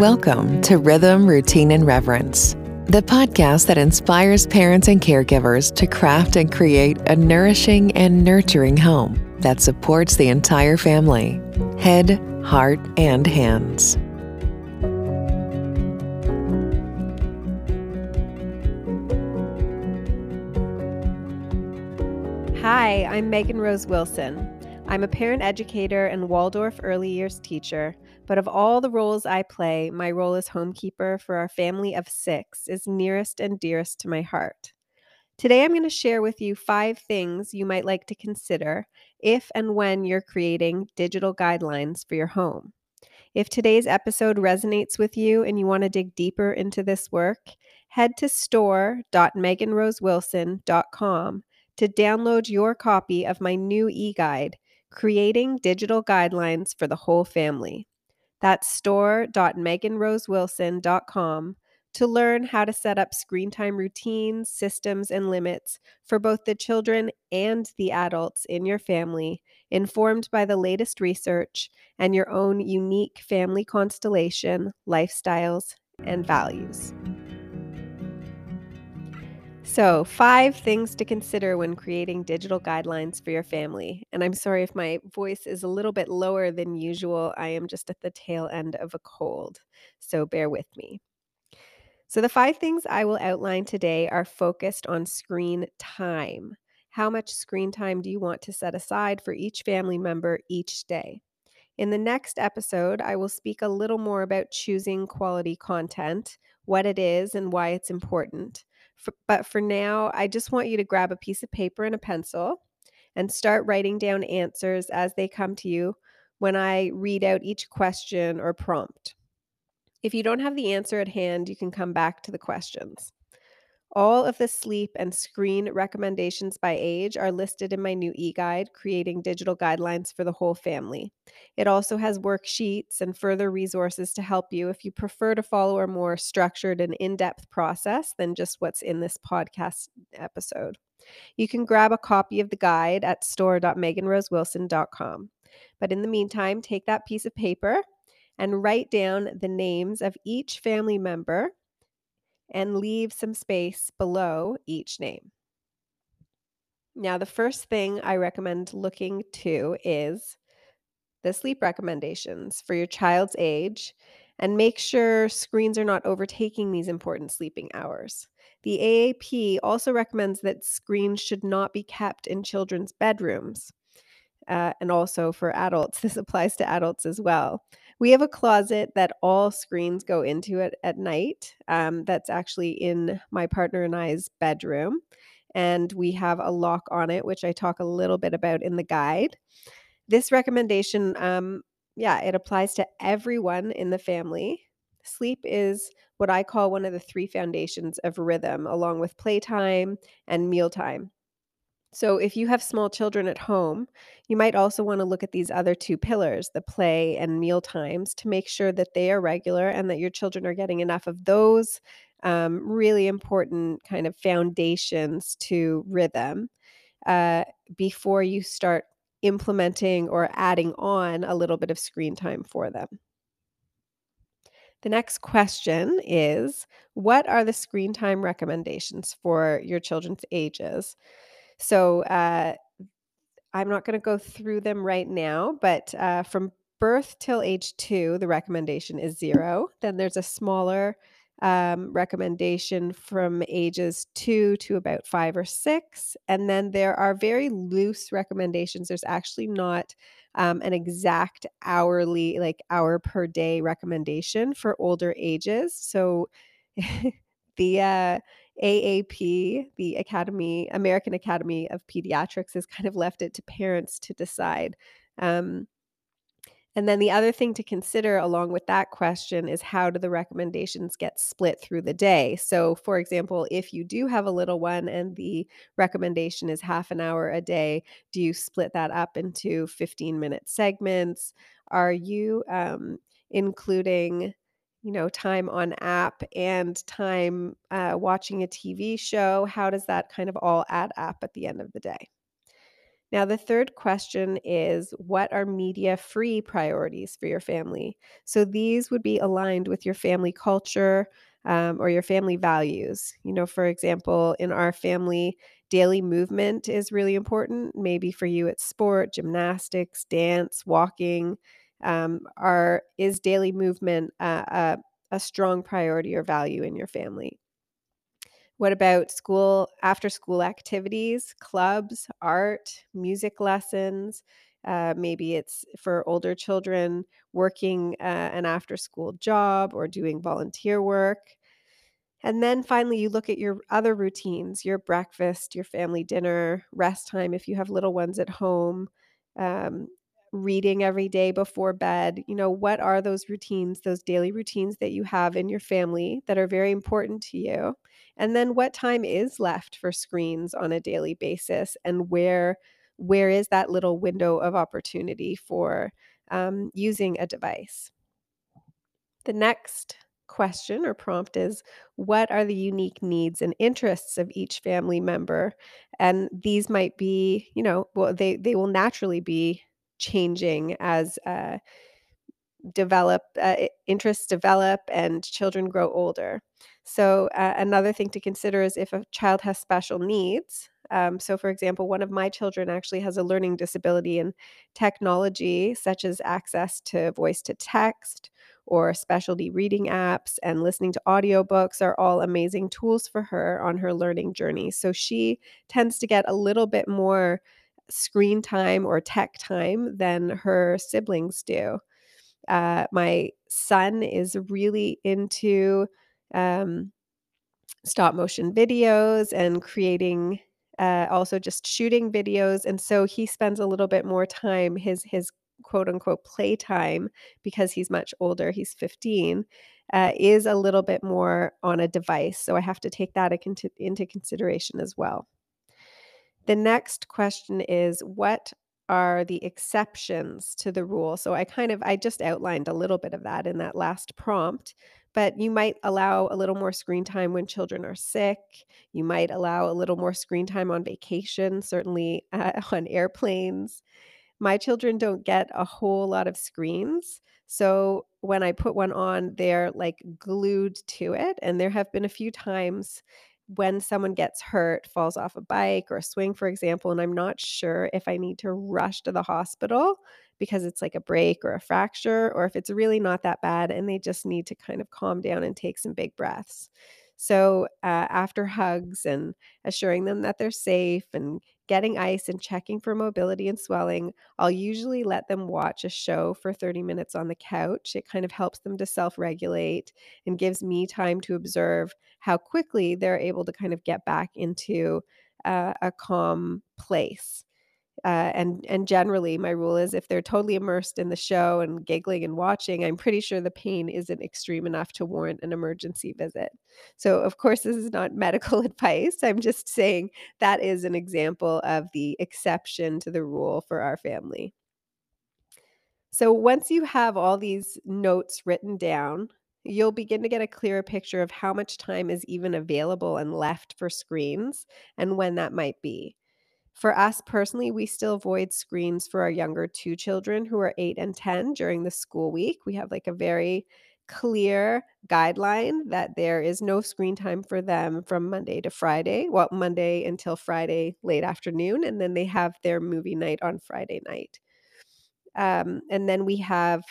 Welcome to Rhythm, Routine, and Reverence, the podcast that inspires parents and caregivers to craft and create a nourishing and nurturing home that supports the entire family head, heart, and hands. Hi, I'm Megan Rose Wilson. I'm a parent educator and Waldorf early years teacher, but of all the roles I play, my role as homekeeper for our family of six is nearest and dearest to my heart. Today, I'm going to share with you five things you might like to consider if and when you're creating digital guidelines for your home. If today's episode resonates with you and you want to dig deeper into this work, head to store.meganrosewilson.com to download your copy of my new e guide creating digital guidelines for the whole family. That's store.meganrosewilson.com to learn how to set up screen time routines, systems, and limits for both the children and the adults in your family, informed by the latest research and your own unique family constellation, lifestyles, and values. So, five things to consider when creating digital guidelines for your family. And I'm sorry if my voice is a little bit lower than usual. I am just at the tail end of a cold. So, bear with me. So, the five things I will outline today are focused on screen time. How much screen time do you want to set aside for each family member each day? In the next episode, I will speak a little more about choosing quality content, what it is, and why it's important. But for now, I just want you to grab a piece of paper and a pencil and start writing down answers as they come to you when I read out each question or prompt. If you don't have the answer at hand, you can come back to the questions. All of the sleep and screen recommendations by age are listed in my new e guide, Creating Digital Guidelines for the Whole Family. It also has worksheets and further resources to help you if you prefer to follow a more structured and in depth process than just what's in this podcast episode. You can grab a copy of the guide at store.meganrosewilson.com. But in the meantime, take that piece of paper and write down the names of each family member and leave some space below each name. Now, the first thing I recommend looking to is the sleep recommendations for your child's age and make sure screens are not overtaking these important sleeping hours. The AAP also recommends that screens should not be kept in children's bedrooms. Uh, and also for adults, this applies to adults as well. We have a closet that all screens go into it at night. Um, that's actually in my partner and I's bedroom. And we have a lock on it, which I talk a little bit about in the guide. This recommendation, um, yeah, it applies to everyone in the family. Sleep is what I call one of the three foundations of rhythm, along with playtime and mealtime. So, if you have small children at home, you might also want to look at these other two pillars, the play and meal times, to make sure that they are regular and that your children are getting enough of those um, really important kind of foundations to rhythm uh, before you start implementing or adding on a little bit of screen time for them. The next question is What are the screen time recommendations for your children's ages? So uh, I'm not going to go through them right now, but uh, from birth till age two, the recommendation is zero. Then there's a smaller um, recommendation from ages two to about five or six. And then there are very loose recommendations. There's actually not um, an exact hourly, like hour per day recommendation for older ages. So the uh, AAP, the Academy, American Academy of Pediatrics, has kind of left it to parents to decide. Um, and then the other thing to consider along with that question is how do the recommendations get split through the day? So, for example, if you do have a little one and the recommendation is half an hour a day, do you split that up into 15 minute segments? Are you um, including you know time on app and time uh, watching a tv show how does that kind of all add up at the end of the day Now, the third question is what are media free priorities for your family? So these would be aligned with your family culture um, or your family values. You know, for example, in our family, daily movement is really important. Maybe for you, it's sport, gymnastics, dance, walking. Um, are is daily movement a, a strong priority or value in your family? What about school, after school activities, clubs, art, music lessons? Uh, maybe it's for older children working uh, an after school job or doing volunteer work. And then finally, you look at your other routines your breakfast, your family dinner, rest time if you have little ones at home, um, reading every day before bed. You know, what are those routines, those daily routines that you have in your family that are very important to you? And then what time is left for screens on a daily basis and where where is that little window of opportunity for um, using a device? The next question or prompt is what are the unique needs and interests of each family member and these might be you know well they they will naturally be changing as uh, develop uh, interests develop and children grow older. So uh, another thing to consider is if a child has special needs um, so for example one of my children actually has a learning disability and technology such as access to voice to text or specialty reading apps and listening to audiobooks are all amazing tools for her on her learning journey. So she tends to get a little bit more screen time or tech time than her siblings do. Uh, my son is really into um, stop motion videos and creating uh, also just shooting videos and so he spends a little bit more time his his quote unquote playtime because he's much older he's 15 uh, is a little bit more on a device so i have to take that into, into consideration as well the next question is what are the exceptions to the rule? So I kind of I just outlined a little bit of that in that last prompt, but you might allow a little more screen time when children are sick. You might allow a little more screen time on vacation, certainly uh, on airplanes. My children don't get a whole lot of screens. So when I put one on, they're like glued to it. And there have been a few times when someone gets hurt, falls off a bike or a swing, for example, and I'm not sure if I need to rush to the hospital because it's like a break or a fracture, or if it's really not that bad and they just need to kind of calm down and take some big breaths. So, uh, after hugs and assuring them that they're safe and getting ice and checking for mobility and swelling, I'll usually let them watch a show for 30 minutes on the couch. It kind of helps them to self regulate and gives me time to observe how quickly they're able to kind of get back into uh, a calm place. Uh, and and generally, my rule is if they're totally immersed in the show and giggling and watching, I'm pretty sure the pain isn't extreme enough to warrant an emergency visit. So, of course, this is not medical advice. I'm just saying that is an example of the exception to the rule for our family. So, once you have all these notes written down, you'll begin to get a clearer picture of how much time is even available and left for screens and when that might be. For us personally, we still avoid screens for our younger two children who are eight and 10 during the school week. We have like a very clear guideline that there is no screen time for them from Monday to Friday. Well, Monday until Friday late afternoon. And then they have their movie night on Friday night. Um, and then we have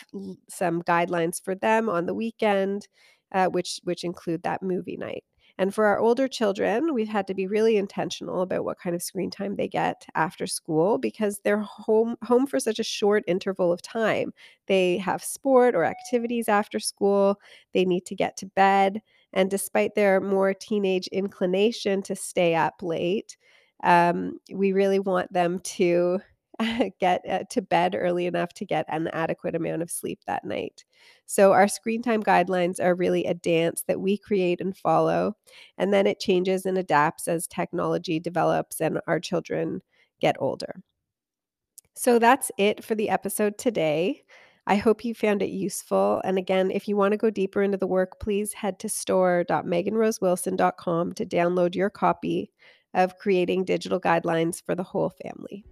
some guidelines for them on the weekend, uh, which which include that movie night. And for our older children, we've had to be really intentional about what kind of screen time they get after school because they're home home for such a short interval of time. They have sport or activities after school. They need to get to bed. And despite their more teenage inclination to stay up late, um, we really want them to get uh, to bed early enough to get an adequate amount of sleep that night. So, our screen time guidelines are really a dance that we create and follow, and then it changes and adapts as technology develops and our children get older. So, that's it for the episode today. I hope you found it useful. And again, if you want to go deeper into the work, please head to store.meganrosewilson.com to download your copy of Creating Digital Guidelines for the Whole Family.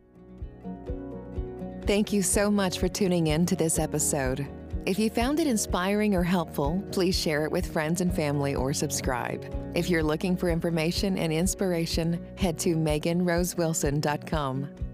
Thank you so much for tuning in to this episode. If you found it inspiring or helpful, please share it with friends and family or subscribe. If you're looking for information and inspiration, head to meganrosewilson.com.